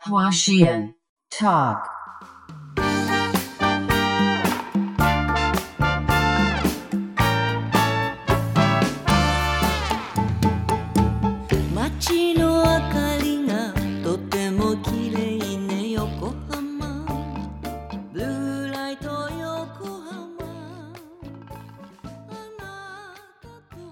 花絮 Talk。街の明かりがとても綺麗ね横浜ブルーライト横浜あなたと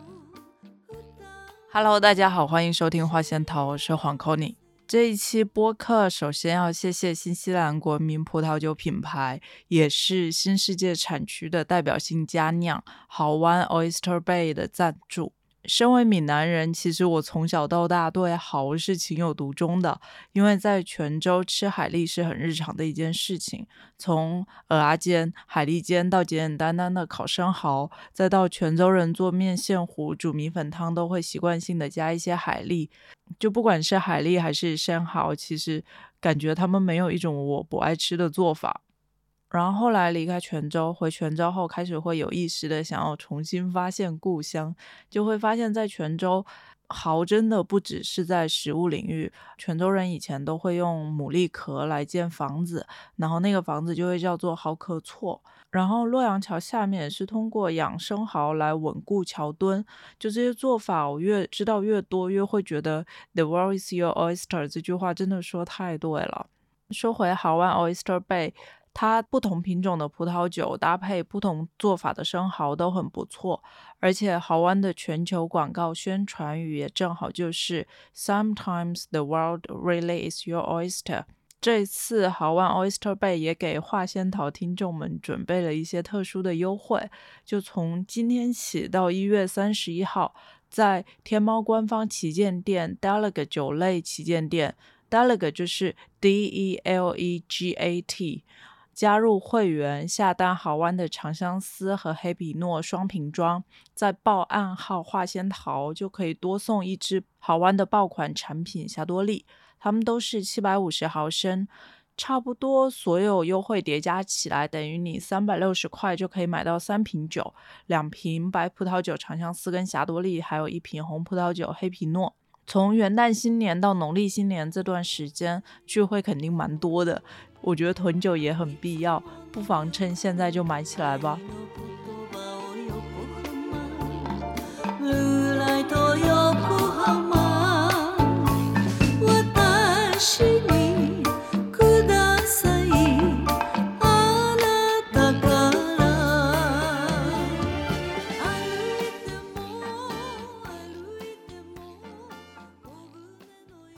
二人 Hello，大家好，欢迎收听花仙桃，我是黄 c o n y 这一期播客，首先要谢谢新西兰国民葡萄酒品牌，也是新世界产区的代表性佳酿好湾 Oyster Bay 的赞助。身为闽南人，其实我从小到大对蚝是情有独钟的，因为在泉州吃海蛎是很日常的一件事情。从蚵仔煎、海蛎煎到简简单单的烤生蚝，再到泉州人做面线糊、煮米粉汤，都会习惯性的加一些海蛎。就不管是海蛎还是生蚝，其实感觉他们没有一种我不爱吃的做法。然后后来离开泉州，回泉州后开始会有意识的想要重新发现故乡，就会发现，在泉州，蚝真的不只是在食物领域。泉州人以前都会用牡蛎壳来建房子，然后那个房子就会叫做蚝壳厝。然后洛阳桥下面也是通过养生蚝来稳固桥墩。就这些做法，我越知道越多，越会觉得 “The world is your oyster” 这句话真的说太对了。说回好湾 Oyster Bay。它不同品种的葡萄酒搭配不同做法的生蚝都很不错，而且豪湾的全球广告宣传语也正好就是 “Sometimes the world really is your oyster”。这次豪湾 Oyster Bay 也给画仙桃听众们准备了一些特殊的优惠，就从今天起到一月三十一号，在天猫官方旗舰店 Delega 酒类旗舰店，Delegate 就是 D E L E G A T。加入会员下单好湾的长相思和黑皮诺双瓶装，再报暗号“化仙桃”就可以多送一支好湾的爆款产品霞多丽。它们都是七百五十毫升，差不多所有优惠叠加起来，等于你三百六十块就可以买到三瓶酒：两瓶白葡萄酒长相思跟霞多丽，还有一瓶红葡萄酒黑皮诺。从元旦新年到农历新年这段时间，聚会肯定蛮多的。我觉得囤酒也很必要，不妨趁现在就买起来吧。ブ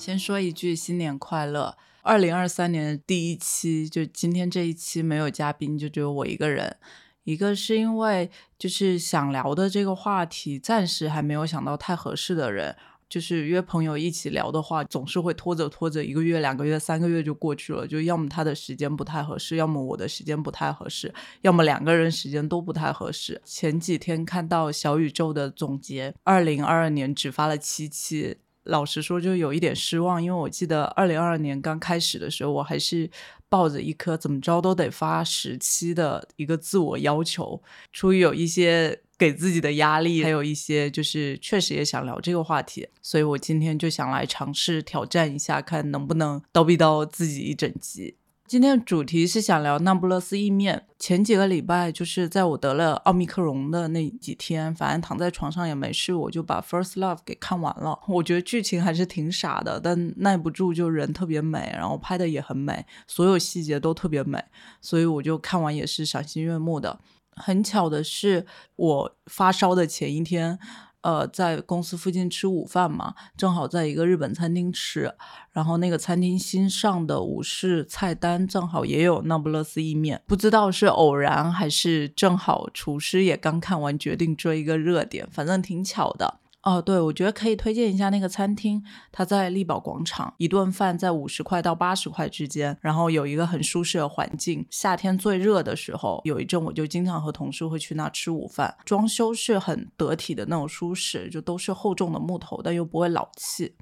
先说一句新年快乐！二零二三年的第一期，就今天这一期没有嘉宾，就只有我一个人。一个是因为就是想聊的这个话题，暂时还没有想到太合适的人。就是约朋友一起聊的话，总是会拖着拖着，一个月、两个月、三个月就过去了。就要么他的时间不太合适，要么我的时间不太合适，要么两个人时间都不太合适。前几天看到小宇宙的总结，二零二二年只发了七期。老实说，就有一点失望，因为我记得二零二二年刚开始的时候，我还是抱着一颗怎么着都得发十期的一个自我要求，出于有一些给自己的压力，还有一些就是确实也想聊这个话题，所以我今天就想来尝试挑战一下，看能不能叨逼叨自己一整集。今天主题是想聊那不勒斯意面。前几个礼拜，就是在我得了奥密克戎的那几天，反正躺在床上也没事，我就把《First Love》给看完了。我觉得剧情还是挺傻的，但耐不住就人特别美，然后拍的也很美，所有细节都特别美，所以我就看完也是赏心悦目的。很巧的是，我发烧的前一天。呃，在公司附近吃午饭嘛，正好在一个日本餐厅吃，然后那个餐厅新上的武士菜单正好也有那不勒斯意面，不知道是偶然还是正好厨师也刚看完，决定追一个热点，反正挺巧的。哦，对，我觉得可以推荐一下那个餐厅，它在力宝广场，一顿饭在五十块到八十块之间，然后有一个很舒适的环境。夏天最热的时候，有一阵我就经常和同事会去那吃午饭。装修是很得体的那种舒适，就都是厚重的木头，但又不会老气。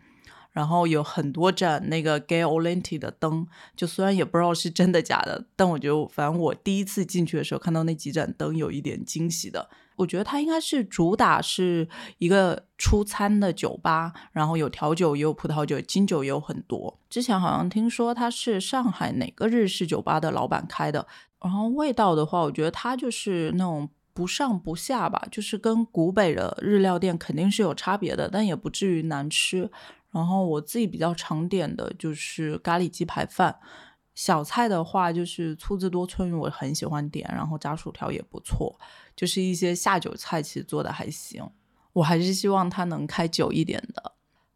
然后有很多盏那个 Gay Olenti 的灯，就虽然也不知道是真的假的，但我觉得反正我第一次进去的时候看到那几盏灯，有一点惊喜的。我觉得它应该是主打是一个出餐的酒吧，然后有调酒，也有葡萄酒，金酒也有很多。之前好像听说它是上海哪个日式酒吧的老板开的，然后味道的话，我觉得它就是那种不上不下吧，就是跟古北的日料店肯定是有差别的，但也不至于难吃。然后我自己比较常点的就是咖喱鸡排饭。小菜的话，就是粗制多春鱼，我很喜欢点，然后炸薯条也不错，就是一些下酒菜，其实做的还行。我还是希望它能开久一点的。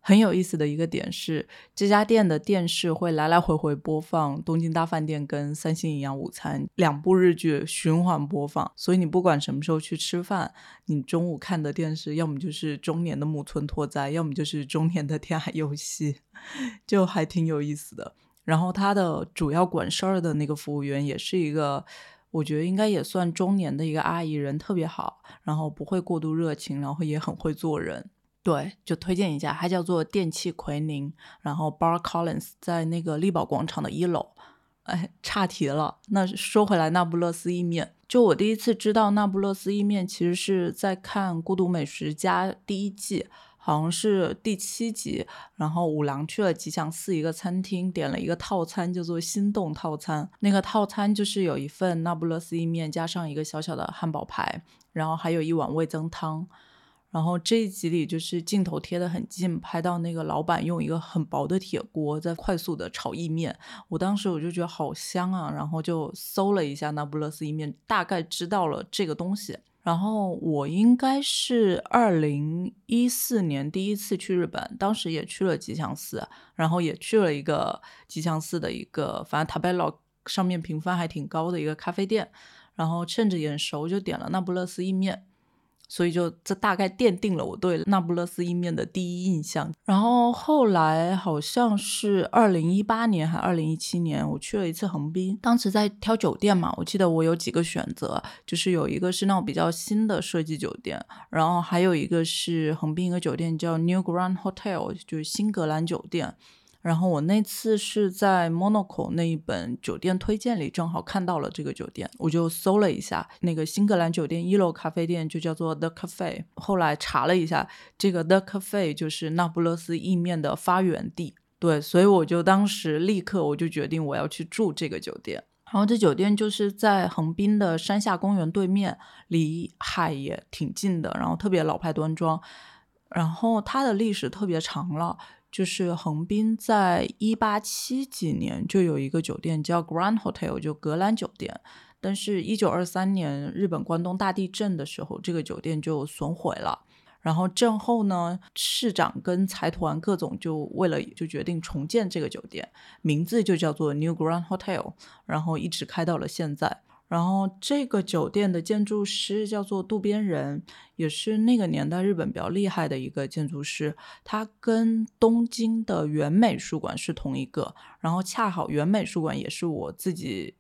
很有意思的一个点是，这家店的电视会来来回回播放《东京大饭店》跟《三星营养午餐》两部日剧循环播放，所以你不管什么时候去吃饭，你中午看的电视要么就是中年的木村拓哉，要么就是中年的天海佑希，就还挺有意思的。然后他的主要管事儿的那个服务员也是一个，我觉得应该也算中年的一个阿姨，人特别好，然后不会过度热情，然后也很会做人。对，就推荐一下，它叫做电器奎宁，然后 Bar Collins 在那个力宝广场的一楼。哎，岔题了。那说回来，那不勒斯意面，就我第一次知道那不勒斯意面，其实是在看《孤独美食家》第一季。好像是第七集，然后五郎去了吉祥寺一个餐厅，点了一个套餐，叫做心动套餐。那个套餐就是有一份那不勒斯意面，加上一个小小的汉堡排，然后还有一碗味增汤。然后这一集里就是镜头贴得很近，拍到那个老板用一个很薄的铁锅在快速的炒意面。我当时我就觉得好香啊，然后就搜了一下那不勒斯意面，大概知道了这个东西。然后我应该是二零一四年第一次去日本，当时也去了吉祥寺，然后也去了一个吉祥寺的一个，反正塔贝洛上面评分还挺高的一个咖啡店，然后趁着眼熟就点了那不勒斯意面。所以就这大概奠定了我对那不勒斯意面的第一印象。然后后来好像是二零一八年还二零一七年，我去了一次横滨。当时在挑酒店嘛，我记得我有几个选择，就是有一个是那种比较新的设计酒店，然后还有一个是横滨一个酒店叫 New Grand Hotel，就是新格兰酒店。然后我那次是在 Monaco 那一本酒店推荐里正好看到了这个酒店，我就搜了一下那个新格兰酒店一楼咖啡店就叫做 The Cafe。后来查了一下，这个 The Cafe 就是那不勒斯意面的发源地。对，所以我就当时立刻我就决定我要去住这个酒店。然后这酒店就是在横滨的山下公园对面，离海也挺近的，然后特别老派端庄，然后它的历史特别长了。就是横滨在一八七几年就有一个酒店叫 Grand Hotel，就格兰酒店。但是，一九二三年日本关东大地震的时候，这个酒店就损毁了。然后震后呢，市长跟财团各种就为了就决定重建这个酒店，名字就叫做 New Grand Hotel，然后一直开到了现在。然后这个酒店的建筑师叫做渡边仁，也是那个年代日本比较厉害的一个建筑师。他跟东京的原美术馆是同一个，然后恰好原美术馆也是我自己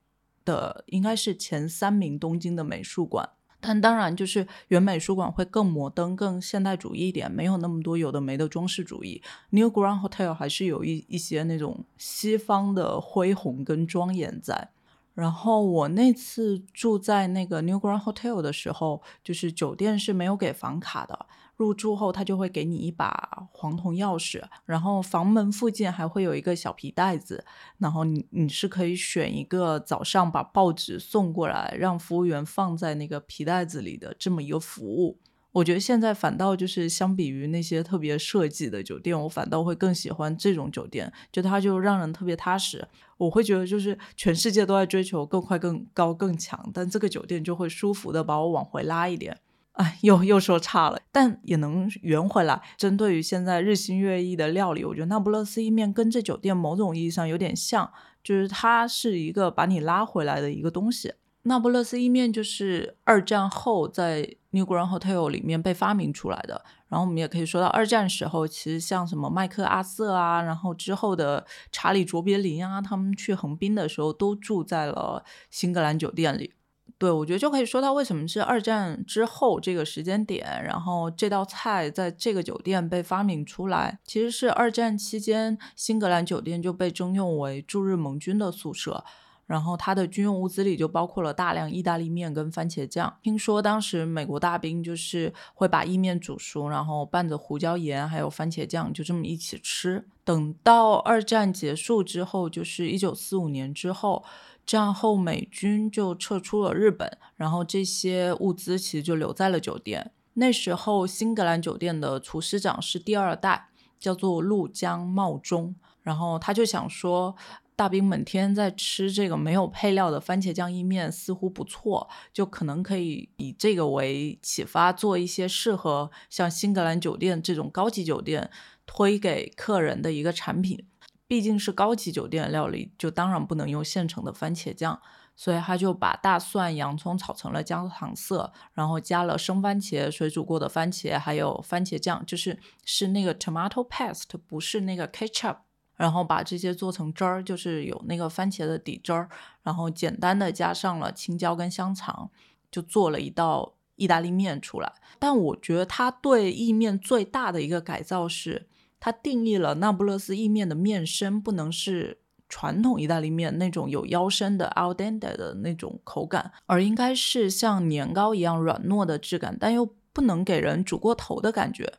的，应该是前三名东京的美术馆。但当然，就是原美术馆会更摩登、更现代主义一点，没有那么多有的没的装饰主义。New Grand Hotel 还是有一一些那种西方的恢宏跟庄严在。然后我那次住在那个 New Grand Hotel 的时候，就是酒店是没有给房卡的。入住后，他就会给你一把黄铜钥匙，然后房门附近还会有一个小皮袋子，然后你你是可以选一个早上把报纸送过来，让服务员放在那个皮袋子里的这么一个服务。我觉得现在反倒就是相比于那些特别设计的酒店，我反倒会更喜欢这种酒店，就它就让人特别踏实。我会觉得就是全世界都在追求更快、更高、更强，但这个酒店就会舒服的把我往回拉一点。哎，又又说差了，但也能圆回来。针对于现在日新月异的料理，我觉得那不勒斯意面跟这酒店某种意义上有点像，就是它是一个把你拉回来的一个东西。那不勒斯意面就是二战后在 New Grand Hotel 里面被发明出来的。然后我们也可以说到二战时候，其实像什么麦克阿瑟啊，然后之后的查理卓别林啊，他们去横滨的时候都住在了新格兰酒店里。对我觉得就可以说到为什么是二战之后这个时间点，然后这道菜在这个酒店被发明出来，其实是二战期间新格兰酒店就被征用为驻日盟军的宿舍。然后它的军用物资里就包括了大量意大利面跟番茄酱。听说当时美国大兵就是会把意面煮熟，然后拌着胡椒盐还有番茄酱，就这么一起吃。等到二战结束之后，就是一九四五年之后，战后美军就撤出了日本，然后这些物资其实就留在了酒店。那时候新格兰酒店的厨师长是第二代，叫做陆江茂忠，然后他就想说。大兵们天天在吃这个没有配料的番茄酱意面，似乎不错，就可能可以以这个为启发，做一些适合像新格兰酒店这种高级酒店推给客人的一个产品。毕竟是高级酒店料理，就当然不能用现成的番茄酱，所以他就把大蒜、洋葱炒成了焦糖色，然后加了生番茄、水煮过的番茄，还有番茄酱，就是是那个 tomato paste，不是那个 ketchup。然后把这些做成汁儿，就是有那个番茄的底汁儿，然后简单的加上了青椒跟香肠，就做了一道意大利面出来。但我觉得它对意面最大的一个改造是，它定义了那不勒斯意面的面身不能是传统意大利面那种有腰身的 al dente 的那种口感，而应该是像年糕一样软糯的质感，但又不能给人煮过头的感觉。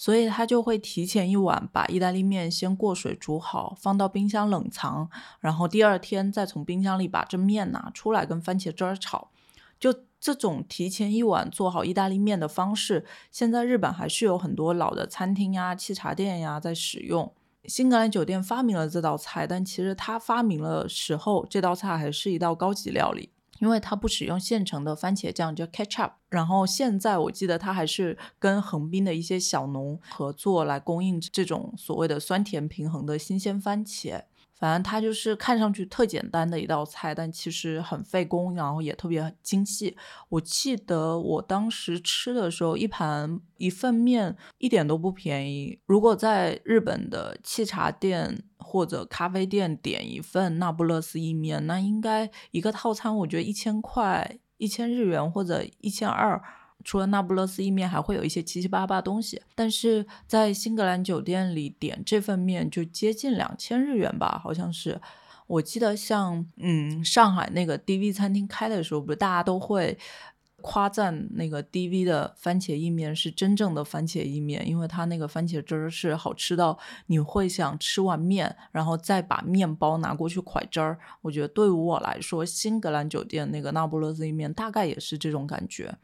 所以他就会提前一晚把意大利面先过水煮好，放到冰箱冷藏，然后第二天再从冰箱里把这面拿出来跟番茄汁儿炒。就这种提前一晚做好意大利面的方式，现在日本还是有很多老的餐厅呀、沏茶店呀在使用。新格兰酒店发明了这道菜，但其实他发明了时候，这道菜还是一道高级料理。因为它不使用现成的番茄酱，叫 ketchup。然后现在我记得它还是跟横滨的一些小农合作来供应这种所谓的酸甜平衡的新鲜番茄。反正它就是看上去特简单的一道菜，但其实很费工，然后也特别精细。我记得我当时吃的时候，一盘一份面一点都不便宜。如果在日本的沏茶店或者咖啡店点一份那不勒斯意面，那应该一个套餐，我觉得一千块、一千日元或者一千二。除了那不勒斯意面，还会有一些七七八八东西。但是在新格兰酒店里点这份面就接近两千日元吧，好像是。我记得像嗯上海那个 DV 餐厅开的时候，不是大家都会夸赞那个 DV 的番茄意面是真正的番茄意面，因为它那个番茄汁儿是好吃到你会想吃完面，然后再把面包拿过去蒯汁儿。我觉得对于我来说，新格兰酒店那个那不勒斯意面大概也是这种感觉。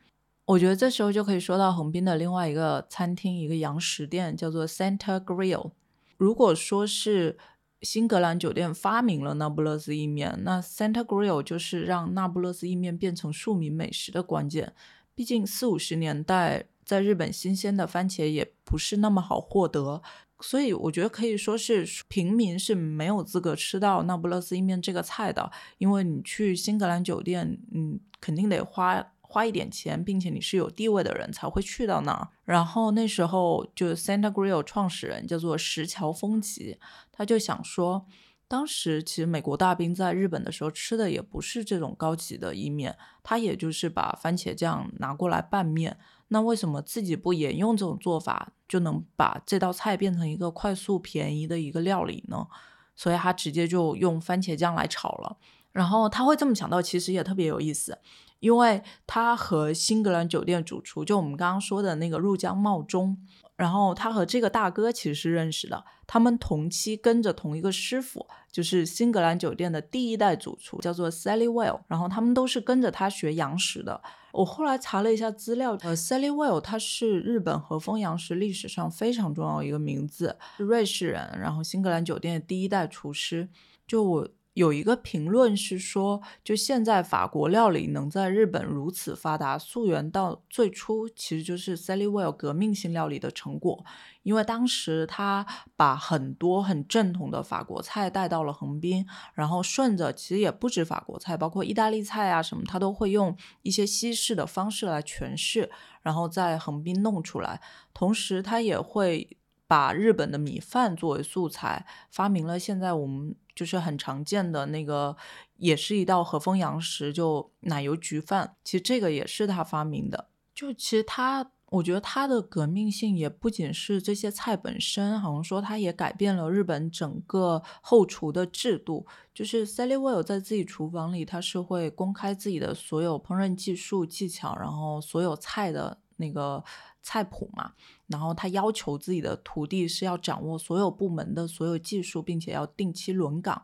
我觉得这时候就可以说到横滨的另外一个餐厅，一个洋食店，叫做 Center Grill。如果说是新格兰酒店发明了那不勒斯意面，那 Center Grill 就是让那不勒斯意面变成庶民美食的关键。毕竟四五十年代在日本新鲜的番茄也不是那么好获得，所以我觉得可以说是平民是没有资格吃到那不勒斯意面这个菜的，因为你去新格兰酒店，嗯，肯定得花。花一点钱，并且你是有地位的人才会去到那儿。然后那时候就 Santa Grill 创始人叫做石桥丰吉，他就想说，当时其实美国大兵在日本的时候吃的也不是这种高级的意面，他也就是把番茄酱拿过来拌面。那为什么自己不沿用这种做法，就能把这道菜变成一个快速便宜的一个料理呢？所以他直接就用番茄酱来炒了。然后他会这么想到，其实也特别有意思。因为他和新格兰酒店主厨，就我们刚刚说的那个入江茂忠，然后他和这个大哥其实是认识的，他们同期跟着同一个师傅，就是新格兰酒店的第一代主厨，叫做 Sally Well，然后他们都是跟着他学洋食的。我后来查了一下资料，呃，Sally Well 他是日本和风洋食历史上非常重要一个名字，是瑞士人，然后新格兰酒店的第一代厨师。就我。有一个评论是说，就现在法国料理能在日本如此发达，溯源到最初其实就是 Sally Well 革命性料理的成果。因为当时他把很多很正统的法国菜带到了横滨，然后顺着其实也不止法国菜，包括意大利菜啊什么，他都会用一些西式的方式来诠释，然后在横滨弄出来。同时，他也会把日本的米饭作为素材，发明了现在我们。就是很常见的那个，也是一道和风洋食，就奶油焗饭。其实这个也是他发明的。就其实他我觉得他的革命性也不仅是这些菜本身，好像说他也改变了日本整个后厨的制度。就是 Sally Well 在自己厨房里，他是会公开自己的所有烹饪技术技巧，然后所有菜的那个菜谱嘛。然后他要求自己的徒弟是要掌握所有部门的所有技术，并且要定期轮岗。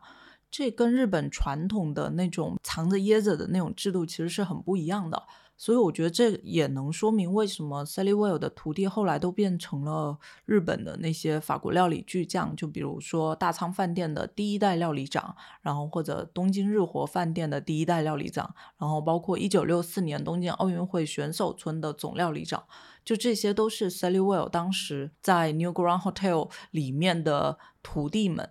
这跟日本传统的那种藏着掖着的那种制度其实是很不一样的。所以我觉得这也能说明为什么 Sally Well 的徒弟后来都变成了日本的那些法国料理巨匠，就比如说大仓饭店的第一代料理长，然后或者东京日活饭店的第一代料理长，然后包括一九六四年东京奥运会选手村的总料理长，就这些都是 Sally Well 当时在 New Grand Hotel 里面的徒弟们。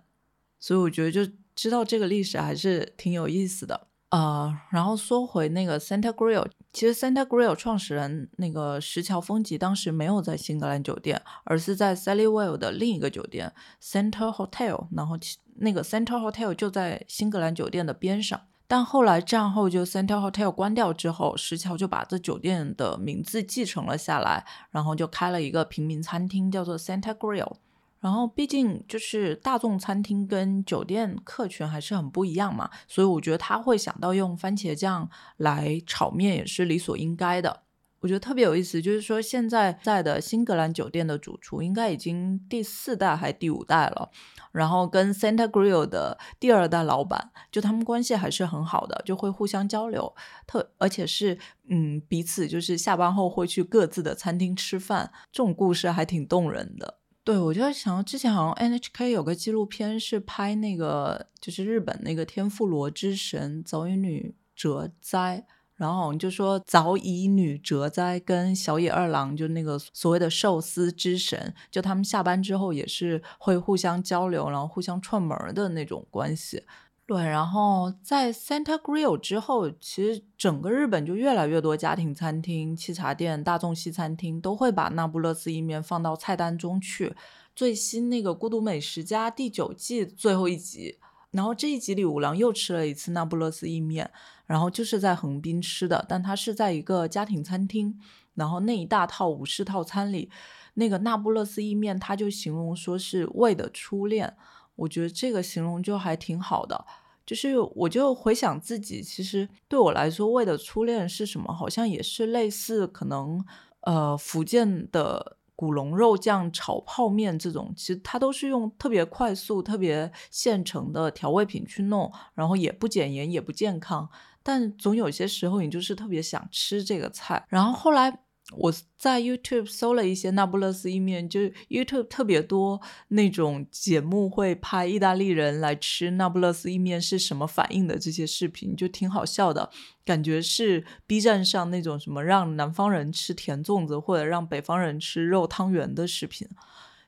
所以我觉得就知道这个历史还是挺有意思的。呃，然后说回那个 Santa Grill，其实 Santa Grill 创始人那个石桥丰吉当时没有在新格兰酒店，而是在 Sally Well 的另一个酒店 Center Hotel，然后那个 Center Hotel 就在新格兰酒店的边上。但后来战后就 Center Hotel 关掉之后，石桥就把这酒店的名字继承了下来，然后就开了一个平民餐厅，叫做 Santa Grill。然后，毕竟就是大众餐厅跟酒店客群还是很不一样嘛，所以我觉得他会想到用番茄酱来炒面也是理所应该的。我觉得特别有意思，就是说现在在的新格兰酒店的主厨应该已经第四代还第五代了，然后跟 Santa Grill 的第二代老板，就他们关系还是很好的，就会互相交流，特而且是嗯彼此就是下班后会去各自的餐厅吃饭，这种故事还挺动人的。对，我就在想，之前好像 NHK 有个纪录片是拍那个，就是日本那个天妇罗之神早乙女哲哉，然后就说早乙女哲哉跟小野二郎，就那个所谓的寿司之神，就他们下班之后也是会互相交流，然后互相串门的那种关系。对，然后在 Santa Grill 之后，其实整个日本就越来越多家庭餐厅、沏茶店、大众西餐厅都会把那不勒斯意面放到菜单中去。最新那个《孤独美食家》第九季最后一集，然后这一集里五郎又吃了一次那不勒斯意面，然后就是在横滨吃的，但他是在一个家庭餐厅，然后那一大套武士套餐里，那个那不勒斯意面，他就形容说是胃的初恋。我觉得这个形容就还挺好的，就是我就回想自己，其实对我来说，胃的初恋是什么？好像也是类似可能呃福建的古龙肉酱炒泡面这种，其实它都是用特别快速、特别现成的调味品去弄，然后也不减盐，也不健康，但总有些时候你就是特别想吃这个菜，然后后来。我在 YouTube 搜了一些那不勒斯意面，就是 YouTube 特别多那种节目会拍意大利人来吃那不勒斯意面是什么反应的这些视频，就挺好笑的，感觉是 B 站上那种什么让南方人吃甜粽子或者让北方人吃肉汤圆的视频。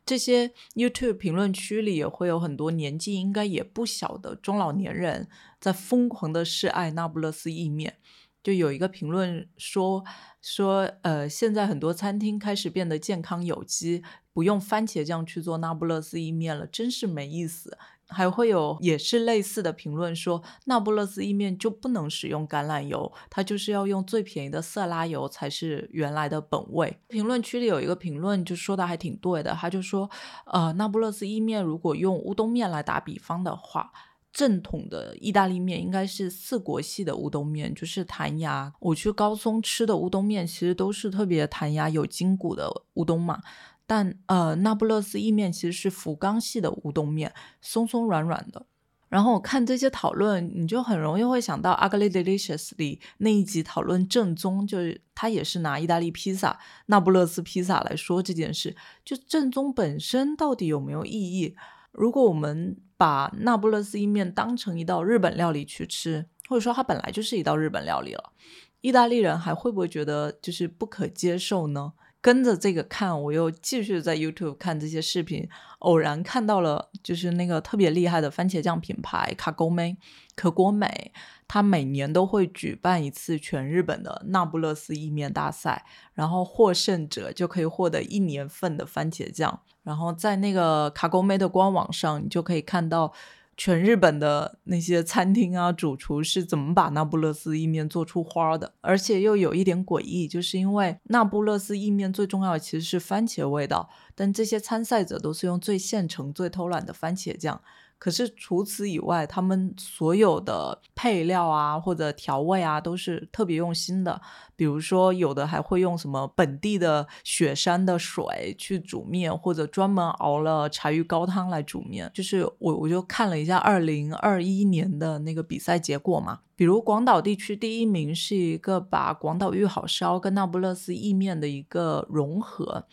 这些 YouTube 评论区里也会有很多年纪应该也不小的中老年人在疯狂的示爱那不勒斯意面。就有一个评论说说，呃，现在很多餐厅开始变得健康有机，不用番茄酱去做那不勒斯意面了，真是没意思。还会有也是类似的评论说，那不勒斯意面就不能使用橄榄油，它就是要用最便宜的色拉油才是原来的本味。评论区里有一个评论就说的还挺对的，他就说，呃，那不勒斯意面如果用乌冬面来打比方的话。正统的意大利面应该是四国系的乌冬面，就是弹牙。我去高松吃的乌冬面其实都是特别弹牙、有筋骨的乌冬嘛。但呃，那不勒斯意面其实是福冈系的乌冬面，松松软软的。然后我看这些讨论，你就很容易会想到《Ugly Delicious》里那一集讨论正宗，就是他也是拿意大利披萨、那不勒斯披萨来说这件事。就正宗本身到底有没有意义？如果我们把那不勒斯意面当成一道日本料理去吃，或者说它本来就是一道日本料理了，意大利人还会不会觉得就是不可接受呢？跟着这个看，我又继续在 YouTube 看这些视频，偶然看到了就是那个特别厉害的番茄酱品牌卡沟美可果美，它每年都会举办一次全日本的那不勒斯意面大赛，然后获胜者就可以获得一年份的番茄酱。然后在那个卡沟美的官网上，你就可以看到全日本的那些餐厅啊，主厨是怎么把那不勒斯意面做出花的，而且又有一点诡异，就是因为那不勒斯意面最重要的其实是番茄味道，但这些参赛者都是用最现成、最偷懒的番茄酱。可是除此以外，他们所有的配料啊或者调味啊都是特别用心的。比如说，有的还会用什么本地的雪山的水去煮面，或者专门熬了柴鱼高汤来煮面。就是我我就看了一下二零二一年的那个比赛结果嘛，比如广岛地区第一名是一个把广岛玉好烧跟那不勒斯意面的一个融合。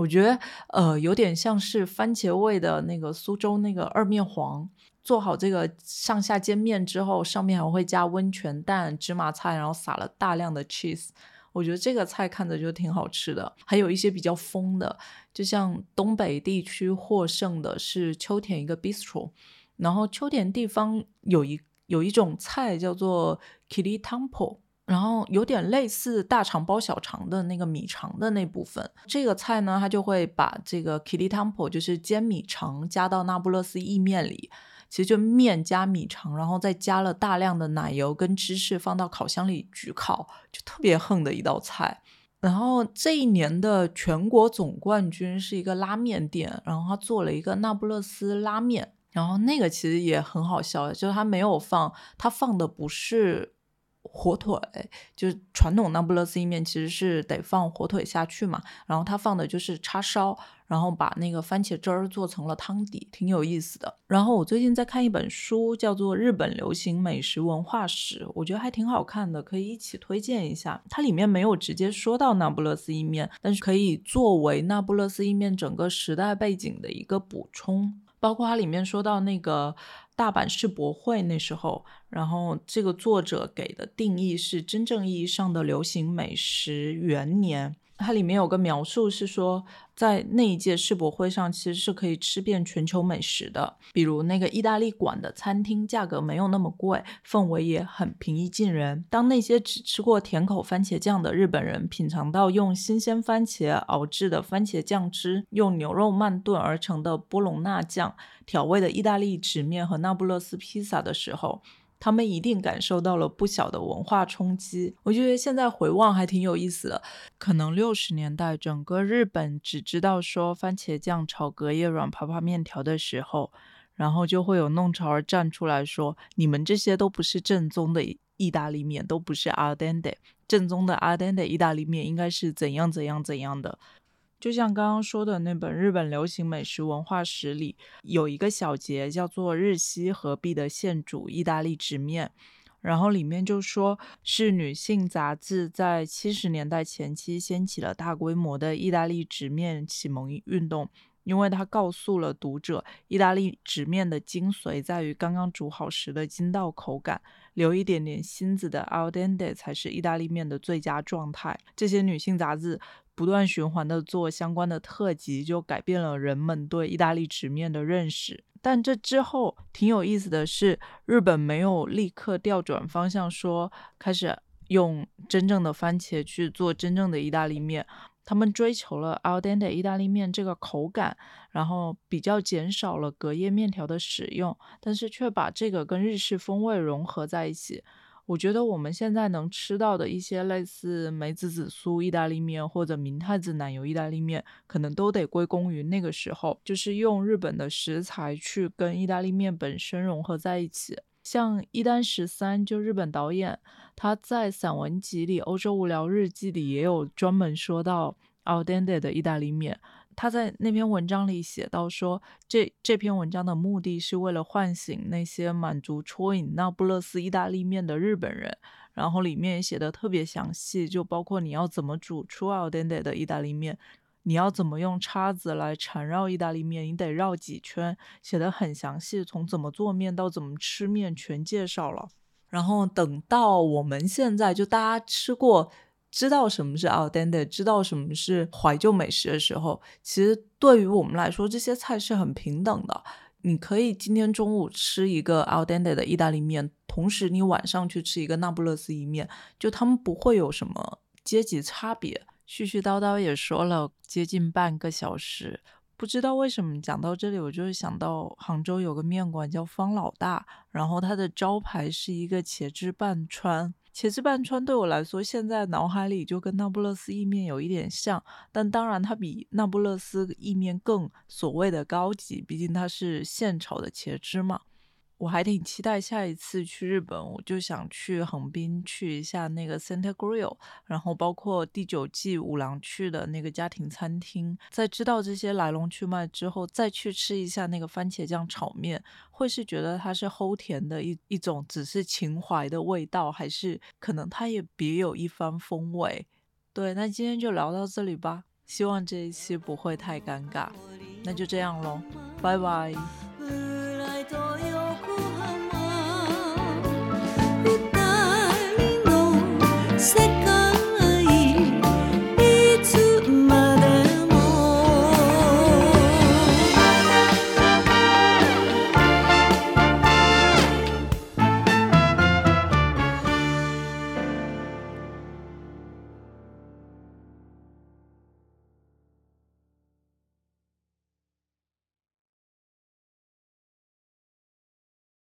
我觉得，呃，有点像是番茄味的那个苏州那个二面黄，做好这个上下煎面之后，上面还会加温泉蛋、芝麻菜，然后撒了大量的 cheese。我觉得这个菜看着就挺好吃的。还有一些比较疯的，就像东北地区获胜的是秋田一个 bistro，然后秋田地方有一有一种菜叫做 kiri tampo。然后有点类似大肠包小肠的那个米肠的那部分，这个菜呢，它就会把这个 k i t t y temple 就是煎米肠加到那不勒斯意面里，其实就面加米肠，然后再加了大量的奶油跟芝士放到烤箱里焗烤，就特别横的一道菜。然后这一年的全国总冠军是一个拉面店，然后他做了一个那不勒斯拉面，然后那个其实也很好笑，就是他没有放，他放的不是。火腿就是传统那不勒斯意面，其实是得放火腿下去嘛。然后他放的就是叉烧，然后把那个番茄汁儿做成了汤底，挺有意思的。然后我最近在看一本书，叫做《日本流行美食文化史》，我觉得还挺好看的，可以一起推荐一下。它里面没有直接说到那不勒斯意面，但是可以作为那不勒斯意面整个时代背景的一个补充。包括它里面说到那个大阪世博会那时候，然后这个作者给的定义是真正意义上的流行美食元年。它里面有个描述是说，在那一届世博会上，其实是可以吃遍全球美食的。比如那个意大利馆的餐厅，价格没有那么贵，氛围也很平易近人。当那些只吃过甜口番茄酱的日本人品尝到用新鲜番茄熬制的番茄酱汁，用牛肉慢炖而成的波隆纳酱调味的意大利直面和那不勒斯披萨的时候，他们一定感受到了不小的文化冲击。我觉得现在回望还挺有意思的。可能六十年代整个日本只知道说番茄酱炒隔夜软趴趴面条的时候，然后就会有弄潮儿站出来说：“你们这些都不是正宗的意大利面，都不是 al dente。正宗的 al dente 意大利面应该是怎样怎样怎样的。”就像刚刚说的那本《日本流行美食文化史》里有一个小节叫做“日西合璧的现煮意大利直面”，然后里面就说是女性杂志在七十年代前期掀起了大规模的意大利直面启蒙运动，因为它告诉了读者，意大利直面的精髓在于刚刚煮好时的筋道口感，留一点点芯子的 al dente 才是意大利面的最佳状态。这些女性杂志。不断循环的做相关的特辑，就改变了人们对意大利直面的认识。但这之后挺有意思的是，日本没有立刻调转方向，说开始用真正的番茄去做真正的意大利面。他们追求了 al dente 意大利面这个口感，然后比较减少了隔夜面条的使用，但是却把这个跟日式风味融合在一起。我觉得我们现在能吃到的一些类似梅子紫苏意大利面或者明太子奶油意大利面，可能都得归功于那个时候，就是用日本的食材去跟意大利面本身融合在一起。像伊丹十三，就日本导演，他在散文集里《欧洲无聊日记》里也有专门说到 al dente 的意大利面。他在那篇文章里写到说，这这篇文章的目的是为了唤醒那些满足戳饮那不勒斯意大利面的日本人。然后里面也写的特别详细，就包括你要怎么煮出 al dente 的意大利面，你要怎么用叉子来缠绕意大利面，你得绕几圈，写的很详细，从怎么做面到怎么吃面全介绍了。然后等到我们现在就大家吃过。知道什么是 al dente，知道什么是怀旧美食的时候，其实对于我们来说，这些菜是很平等的。你可以今天中午吃一个 al dente 的意大利面，同时你晚上去吃一个那不勒斯意面，就他们不会有什么阶级差别。絮絮叨叨也说了接近半个小时，不知道为什么讲到这里，我就会想到杭州有个面馆叫方老大，然后它的招牌是一个茄汁拌川。茄汁拌川对我来说，现在脑海里就跟那不勒斯意面有一点像，但当然它比那不勒斯意面更所谓的高级，毕竟它是现炒的茄汁嘛。我还挺期待下一次去日本，我就想去横滨去一下那个 Center Grill，然后包括第九季五郎去的那个家庭餐厅。在知道这些来龙去脉之后，再去吃一下那个番茄酱炒面，会是觉得它是齁甜的一一种只是情怀的味道，还是可能它也别有一番风味？对，那今天就聊到这里吧，希望这一期不会太尴尬，那就这样喽，拜拜。